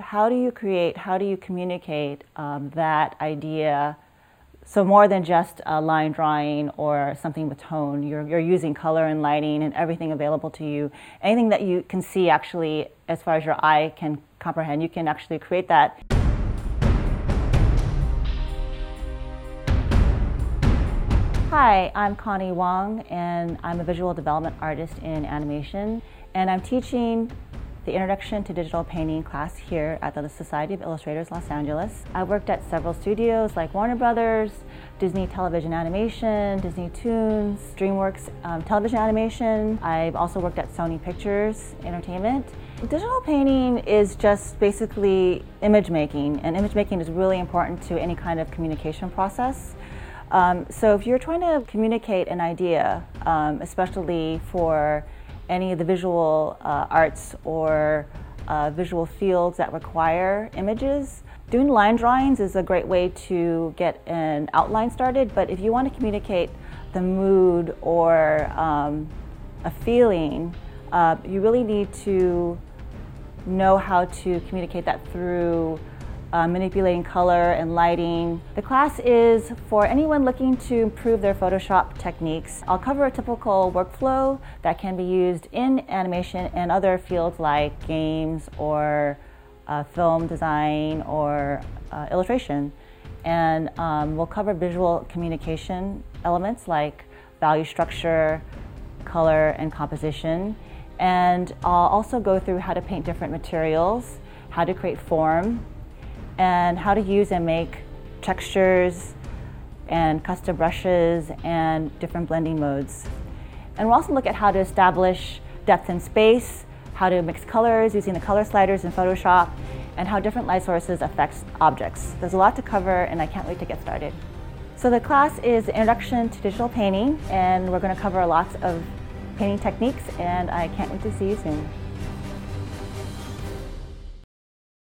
how do you create, how do you communicate um, that idea? So more than just a line drawing or something with tone, you're, you're using color and lighting and everything available to you. Anything that you can see actually, as far as your eye can comprehend, you can actually create that. Hi, I'm Connie Wong, and I'm a visual development artist in animation, and I'm teaching the Introduction to Digital Painting class here at the Society of Illustrators Los Angeles. I've worked at several studios like Warner Brothers, Disney Television Animation, Disney Toons, DreamWorks um, Television Animation. I've also worked at Sony Pictures Entertainment. Digital painting is just basically image making, and image making is really important to any kind of communication process. Um, so if you're trying to communicate an idea, um, especially for any of the visual uh, arts or uh, visual fields that require images. Doing line drawings is a great way to get an outline started, but if you want to communicate the mood or um, a feeling, uh, you really need to know how to communicate that through uh, manipulating color and lighting. The class is for anyone looking to improve their Photoshop techniques. I'll cover a typical workflow that can be used in animation and other fields like games or uh, film design or uh, illustration. And um, we'll cover visual communication elements like value structure, color, and composition. And I'll also go through how to paint different materials, how to create form, and how to use and make textures and custom brushes and different blending modes. And we'll also look at how to establish depth and space, how to mix colors using the color sliders in Photoshop, and how different light sources affect objects. There's a lot to cover and I can't wait to get started. So the class is Introduction to Digital Painting and we're going to cover lots of painting techniques and I can't wait to see you soon.